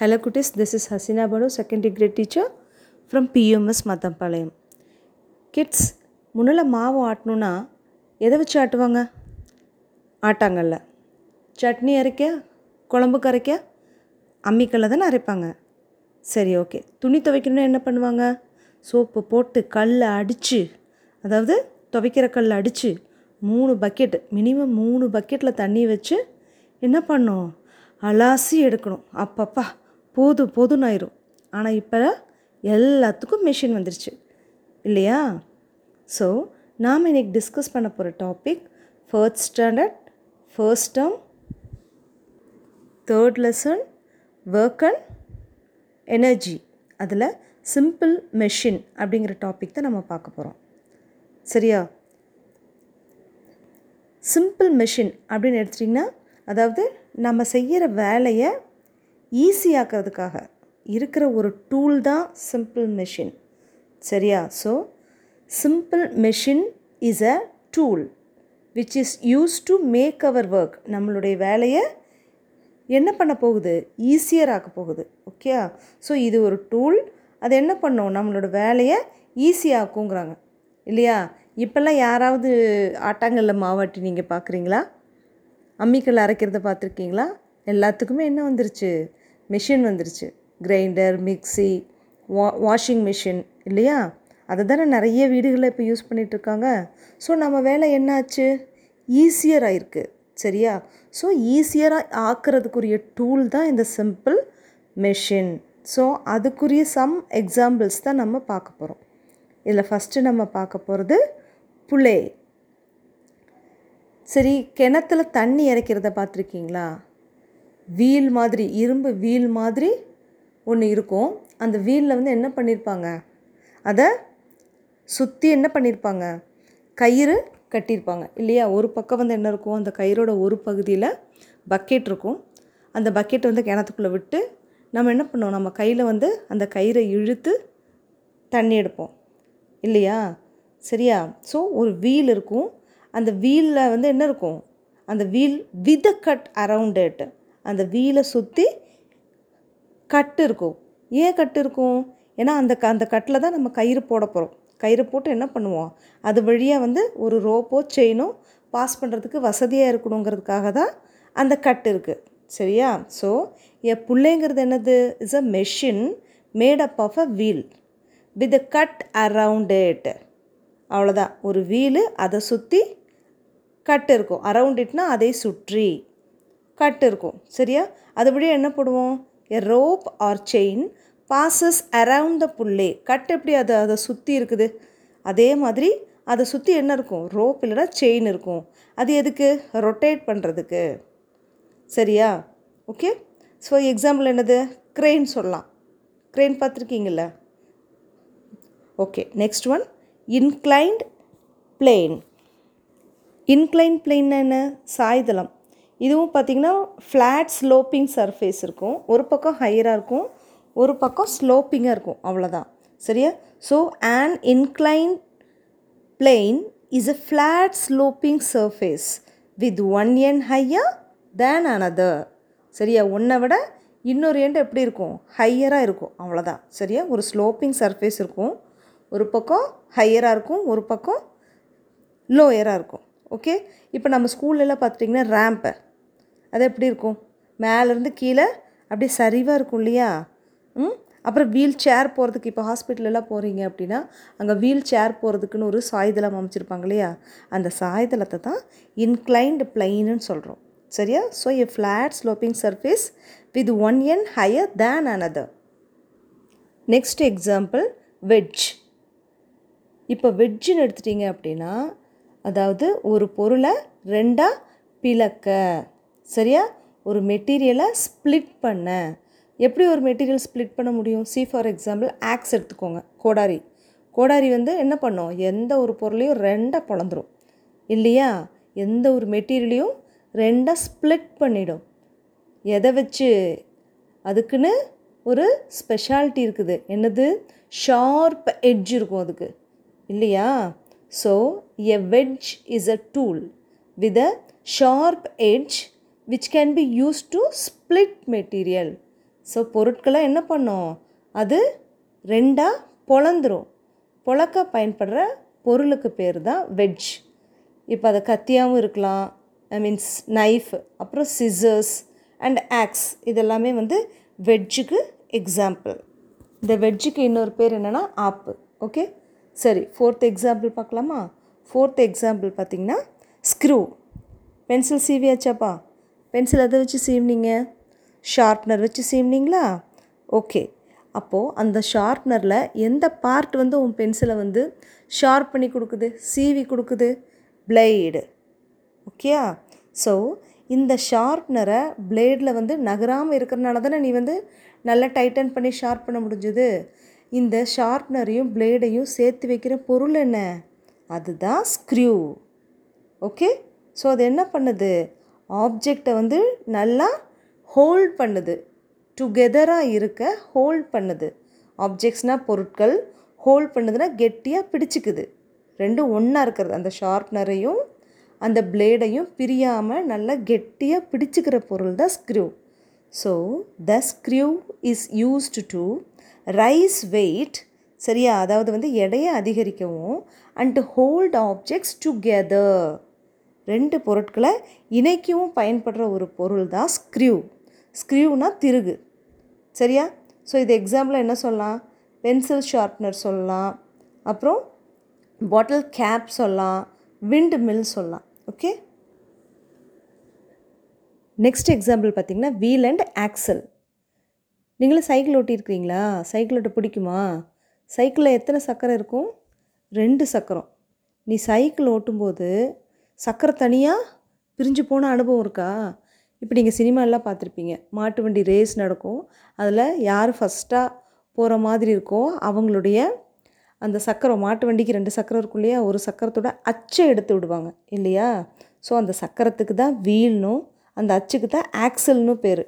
Hello குட்டிஸ் this is Hasina Baru, second degree teacher from PMS Mathampalayam kids முன்னெல்லாம் மாவு ஆட்டணுன்னா எதை வச்சு ஆட்டுவாங்க? ஆட்டாங்கல்ல. சட்னி அரைக்க குழம்பு கரைக்க அம்மிக்கல்ல தானே அரைப்பாங்க. சரி ஓகே. துணி துவைக்கணும்னா என்ன பண்ணுவாங்க? சோப்பு போட்டு கல்லை அடித்து அதாவது துவைக்கிற கல் அடித்து மூணு பக்கெட்டு மினிமம் மூணு பக்கெட்டில் தண்ணி வச்சு என்ன பண்ணும்? அலாசி எடுக்கணும். அப்பப்பா. போதும் போதும்னு ஆயிரும் ஆனால் இப்போ எல்லாத்துக்கும் மிஷின் வந்துருச்சு. இல்லையா? ஸோ நாம் இன்றைக்கி டிஸ்கஸ் பண்ண போகிற topic first standard first term third lesson work and energy அதில் சிம்பிள் மெஷின் அப்படிங்கிற டாபிக் தான் நம்ம பார்க்க போகிறோம் சரியா? சிம்பிள் மெஷின் அப்படின்னு எடுத்துட்டிங்கன்னா அதாவது நம்ம செய்கிற வேலையை ஈஸியாக்கிறதுக்காக இருக்கிற ஒரு டூல் தான் சிம்பிள் மெஷின் சரியா? So simple machine is a tool which is use to make our work நம்மளுடைய வேலையை என்ன பண்ண போகுது? ஈஸியர் ஆக்க போகுது. ஓகே ஸோ இது ஒரு டூல் அது என்ன பண்ணும்? நம்மளோட வேலையை ஈஸியாக்குங்கிறாங்க இல்லையா? இப்போல்லாம் யாராவது ஆட்டாங்கல்ல மாவாட்டி நீங்கள் பார்க்குறீங்களா அம்மிக்கல் அரைக்கிறத பார்த்துருக்கீங்களா? எல்லாத்துக்குமே என்ன வந்துருச்சு? மிஷின் வந்துருச்சு. கிரைண்டர் மிக்சி வா வாஷிங் மிஷின் இல்லையா? அதை தானே நிறைய வீடுகளில் இப்போ யூஸ் பண்ணிகிட்ருக்காங்க ஸோ நம்ம வேலை என்னாச்சு? ஈஸியர் ஆயிருக்கு. சரியா? ஸோ ஈஸியராக ஆக்கிறதுக்குரிய டூல் தான் இந்த சிம்பிள் மெஷின் ஸோ அதுக்குரிய சம் எக்ஸாம்பிள்ஸ் தான் நம்ம பார்க்க போகிறோம் இதில் ஃபஸ்ட்டு நம்ம பார்க்க போகிறது புலே. சரி கிணத்துல தண்ணி இறைக்கிறத பார்த்துருக்கீங்களா? வீல் மாதிரி இரும்பு வீல் மாதிரி ஒன்று இருக்கும். அந்த வீலில் வந்து என்ன பண்ணியிருப்பாங்க அதை சுற்றி என்ன பண்ணியிருப்பாங்க கயிறு கட்டியிருப்பாங்க இல்லையா? ஒரு பக்கம் வந்து என்ன இருக்கும்? அந்த கயிறோட ஒரு பகுதியில் பக்கெட் இருக்கும். அந்த பக்கெட் வந்து கிணத்துக்குள்ளே விட்டு நம்ம என்ன பண்ணுவோம்? நம்ம கையில் வந்து அந்த கயிறை இழுத்து தண்ணி எடுப்போம். இல்லையா? சரியா? ஸோ ஒரு வீல் இருக்கும். அந்த வீலில் வந்து என்ன இருக்கும்? அந்த wheel with cut around it அந்த வீலை சுற்றி கட்டு இருக்கும். ஏன் கட்டு இருக்கும்? ஏன்னா அந்த க அந்த கட்டில் தான் நம்ம கயிறு போட போகிறோம் கயிறு போட்டு என்ன பண்ணுவோம்? அது வழியாக வந்து ஒரு ரோப்போ செயினோ பாஸ் பண்ணுறதுக்கு வசதியாக இருக்கணுங்கிறதுக்காக தான் அந்த கட்டு இருக்குது சரியா? ஸோ என் புள்ளைங்கிறது என்னது? Is a machine made up of a wheel with cut around it அவ்வளோதான் ஒரு வீலு அதை சுற்றி கட்டு இருக்கும். அரவுண்ட் இட்னா அதை சுற்றி. கட்டு இருக்கும். சரியா? அது வழியாக என்ன போடுவோம்? A rope or chain passes around the pulley cut எப்படி அதை அதை சுற்றி இருக்குது? அதே மாதிரி அதை சுற்றி என்ன இருக்கும்? ரோப் இல்லைனா செயின் இருக்கும். அது எதுக்கு? ரொட்டேட் பண்ணுறதுக்கு சரியா? ஓகே ஸோ எக்ஸாம்பிள் என்னது? க்ரெயின் சொல்லலாம். Crane பார்த்துருக்கீங்கள okay next one inclined plane incline பிளேன்னா என்ன? சாய்தளம். இதுவும் பார்த்திங்கன்னா ஃப்ளாட் ஸ்லோப்பிங் சர்ஃபேஸ் இருக்கும். ஒரு பக்கம் ஹையராக இருக்கும். ஒரு பக்கம் ஸ்லோப்பிங்காக இருக்கும். அவ்வளோதான் சரியா? So an incline plane is a flat sloping surface with one end higher than another சரியா? ஒன்றை விட இன்னொரு எண்ட் எப்படி இருக்கும்? ஹையராக இருக்கும். அவ்வளோதான் சரியா? ஒரு ஸ்லோப்பிங் சர்ஃபேஸ் இருக்கும். ஒரு பக்கம் ஹையராக இருக்கும். ஒரு பக்கம் லோயராக இருக்கும். ஓகே இப்போ நம்ம ஸ்கூல்லலாம் பார்த்துட்டிங்கன்னா ரேம்பை அது எப்படி இருக்கும்? மேலேருந்து கீழே அப்படியே சரிவாக இருக்கும் இல்லையா? ம்? அப்புறம் வீல் சேர் போகிறதுக்கு இப்போ ஹாஸ்பிட்டலெலாம் போகிறீங்க அப்படின்னா அங்கே வீல் சேர் போகிறதுக்குன்னு ஒரு சாய்தளம் அமைச்சிருப்பாங்க இல்லையா? அந்த சாய்தளத்தை தான் இன்க்ளைன்டு பிளைன்னு சொல்கிறோம் சரியா? So a flat sloping surface with one end higher than another next example wedge இப்போ வெஜ்ஜுன்னு எடுத்துட்டிங்க அப்படின்னா அதாவது ஒரு பொருளை ரெண்டாக பிளக்க. சரியா? ஒரு மெட்டீரியலை ஸ்ப்ளிட் பண்ண. எப்படி ஒரு மெட்டீரியல் ஸ்ப்ளிட் பண்ண முடியும்? சி ஃபார் எக்ஸாம்பிள் ஆக்ஸ் எடுத்துக்கோங்க. கோடாரி. கோடாரி வந்து என்ன பண்ணும்? எந்த ஒரு பொருளையும் ரெண்டாக பிளந்துடும் இல்லையா? எந்த ஒரு மெட்டீரியலையும் ரெண்டாக ஸ்ப்ளிட் பண்ணிடும். எதை வச்சு? அதுக்குன்னு ஒரு ஸ்பெஷாலிட்டி இருக்குது. என்னது? ஷார்ப் எட்ஜ் இருக்கும் அதுக்கு. இல்லையா? So a wedge is a tool with a sharp edge which can be use to split material so பொருட்களை என்ன பண்ணும்? அது ரெண்டாக பொழந்துரும். பொழக்க பயன்படுற பொருளுக்கு பேர் தான் வெஜ் இப்போ அதை கத்தியாகவும் இருக்கலாம். ஐ மீன்ஸ் நைஃப் அப்புறம் சிசர்ஸ் அண்ட் ஆக்ஸ் இதெல்லாமே வந்து வெஜ்ஜுக்கு எக்ஸாம்பிள் இந்த வெஜ்ஜுக்கு இன்னொரு பேர் என்னென்னா ஆப்பு. ஓகே சரி ஃபோர்த் எக்ஸாம்பிள் பார்க்கலாமா? ஃபோர்த் எக்ஸாம்பிள் பார்த்திங்கன்னா ஸ்க்ரூ பென்சில் சீவியாச்சாப்பா பென்சில் எதை வச்சு சீவினீங்க? ஷார்ப்னர் வச்சு சீவினீங்களா? ஓகே. அப்போது அந்த ஷார்ப்னரில் எந்த பார்ட் வந்து உன் பென்சிலை வந்து ஷார்ப் பண்ணி கொடுக்குது? சீவி கொடுக்குது? பிளேடு ஓகேயா? ஸோ இந்த ஷார்ப்னரை பிளேடில் வந்து நகராமல் இருக்கிறனால தானே நீ வந்து நல்லா டைட்டன் பண்ணி ஷார்ப் பண்ண முடிஞ்சுது? இந்த ஷார்ப்னரையும் பிளேடையும் சேர்த்து வைக்கிற பொருள் என்ன? அதுதான் ஸ்க்ரூ ஓகே? ஸோ அது என்ன பண்ணுது? ஆப்ஜெக்டை வந்து நல்லா ஹோல்ட் பண்ணுது. டுகெதராக இருக்க ஹோல்ட் பண்ணுது. ஆப்ஜெக்ட்ஸ்னால் பொருட்கள் ஹோல்ட் பண்ணுதுன்னா கெட்டியாக பிடிச்சிக்குது. ரெண்டும் ஒன்றா இருக்கிறது. அந்த ஷார்ப்னரையும் அந்த பிளேடையும் பிரியாமல் நல்லா கெட்டியாக பிடிச்சிக்கிற பொருள் தான் screw so the screw is used to raise weight சரியா? அதாவது வந்து எடையை அதிகரிக்கவும் அண்ட் ஹோல்ட் ஆப்ஜெக்ட்ஸ் டுகெதர் ரெண்டு பொருட்களை இணைக்கவும் பயன்படுற ஒரு பொருள் தான் ஸ்க்ரூ. ஸ்க்ரூனா திருகு. சரியா? ஸோ இது எக்ஸாம்பிளாக என்ன சொல்லலாம்? பென்சில் ஷார்ப்னர் சொல்லலாம். அப்புறம் பாட்டில் கேப் சொல்லலாம். விண்ட் மில் சொல்லலாம். ஓகே நெக்ஸ்ட் எக்ஸாம்பிள் பார்த்திங்கன்னா வீல் அண்ட் ஆக்சல் நீங்களும் சைக்கிள் ஓட்டியிருக்கிறீங்களா? சைக்கிள் ஓட்ட பிடிக்குமா? சைக்கிளில் எத்தனை சக்கரம் இருக்கும்? ரெண்டு சக்கரம். நீ சைக்கிள் ஓட்டும்போது சக்கரை தனியாக பிரிஞ்சு போன அனுபவம் இருக்கா? இப்போ நீங்கள் சினிமாலாம் பார்த்துருப்பீங்க. மாட்டு வண்டி ரேஸ் நடக்கும். அதில் யார் ஃபஸ்ட்டாக போகிற மாதிரி இருக்கோ அவங்களுடைய அந்த சக்கரம் மாட்டு வண்டிக்கு ரெண்டு சக்கரம் இருக்கும் இல்லையா? ஒரு சக்கரத்தோட அச்சை எடுத்து விடுவாங்க இல்லையா? ஸோ அந்த சக்கரத்துக்கு தான் வீல்னும் அந்த அச்சுக்கு தான் ஆக்சல்னு பேர்.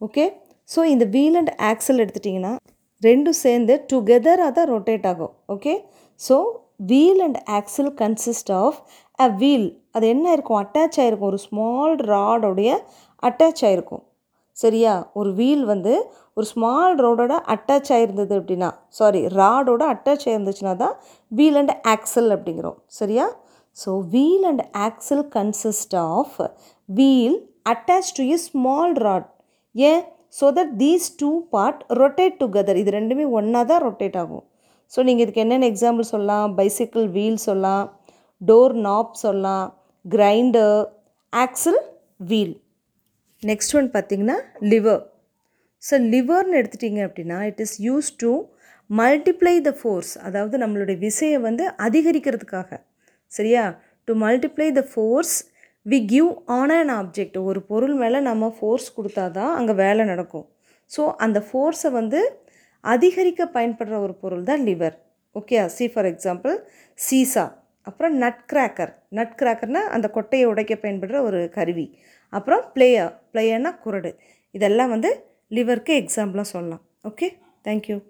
ஓகே ஸோ இந்த வீல் அண்ட் ஆக்சல் எடுத்துட்டிங்கன்னா ரெண்டும் சேர்ந்து டுகெதராக தான் ரொட்டேட் ஆகும். Okay so wheel and axle consist of a wheel அது என்ன இருக்கும்? அட்டாச் ஆகிருக்கும் ஒரு ஸ்மால் ராடோடைய அட்டாச் ஆகிருக்கும் சரியா? ஒரு வீல் வந்து ஒரு ஸ்மால் ரோடோட அட்டாச் ஆகிருந்தது அப்படின்னா சாரி ராடோட அட்டாச் ஆகிருந்துச்சுன்னா தான் வீல் அண்ட் ஆக்சல் அப்படிங்கிறோம். சரியா? So wheel and axle consist of wheel attach to a small rod ஏன்? So that these two part rotate together இது ரெண்டுமே ஒன்றா தான் ரொட்டேட் ஆகும். ஸோ நீங்கள் இதுக்கு என்னென்ன எக்ஸாம்பிள் சொல்லலாம்? பைசிக்கிள் வீல் சொல்லலாம். டோர் நாப் சொல்லலாம் grinder axle wheel. Next one பார்த்திங்கன்னா லிவர். ஸோ லிவர்னு எடுத்துட்டிங்க அப்படின்னா it is use to multiply the force அதாவது நம்மளுடைய விசையை வந்து அதிகரிக்கிறதுக்காக. சரியா? To multiply the force we give on an object ஒரு பொருள் மேலே நம்ம ஃபோர்ஸ் கொடுத்தா தான் அங்கே வேலை நடக்கும். ஸோ அந்த ஃபோர்ஸை வந்து அதிகரிக்க பயன்படுற ஒரு பொருள் தான் lever. Okay see for example seesaw. அப்புறம் நட் கிராக்கர் நட் கிராக்கர்னால் அந்த கொட்டையை உடைக்க பயன்படுற ஒரு கருவி. அப்புறம் பிளேயர் பிளேயர்னால் குரடு. இதெல்லாம் வந்து லிவருக்கு எக்ஸாம்பிளாக சொல்லலாம். Okay thank you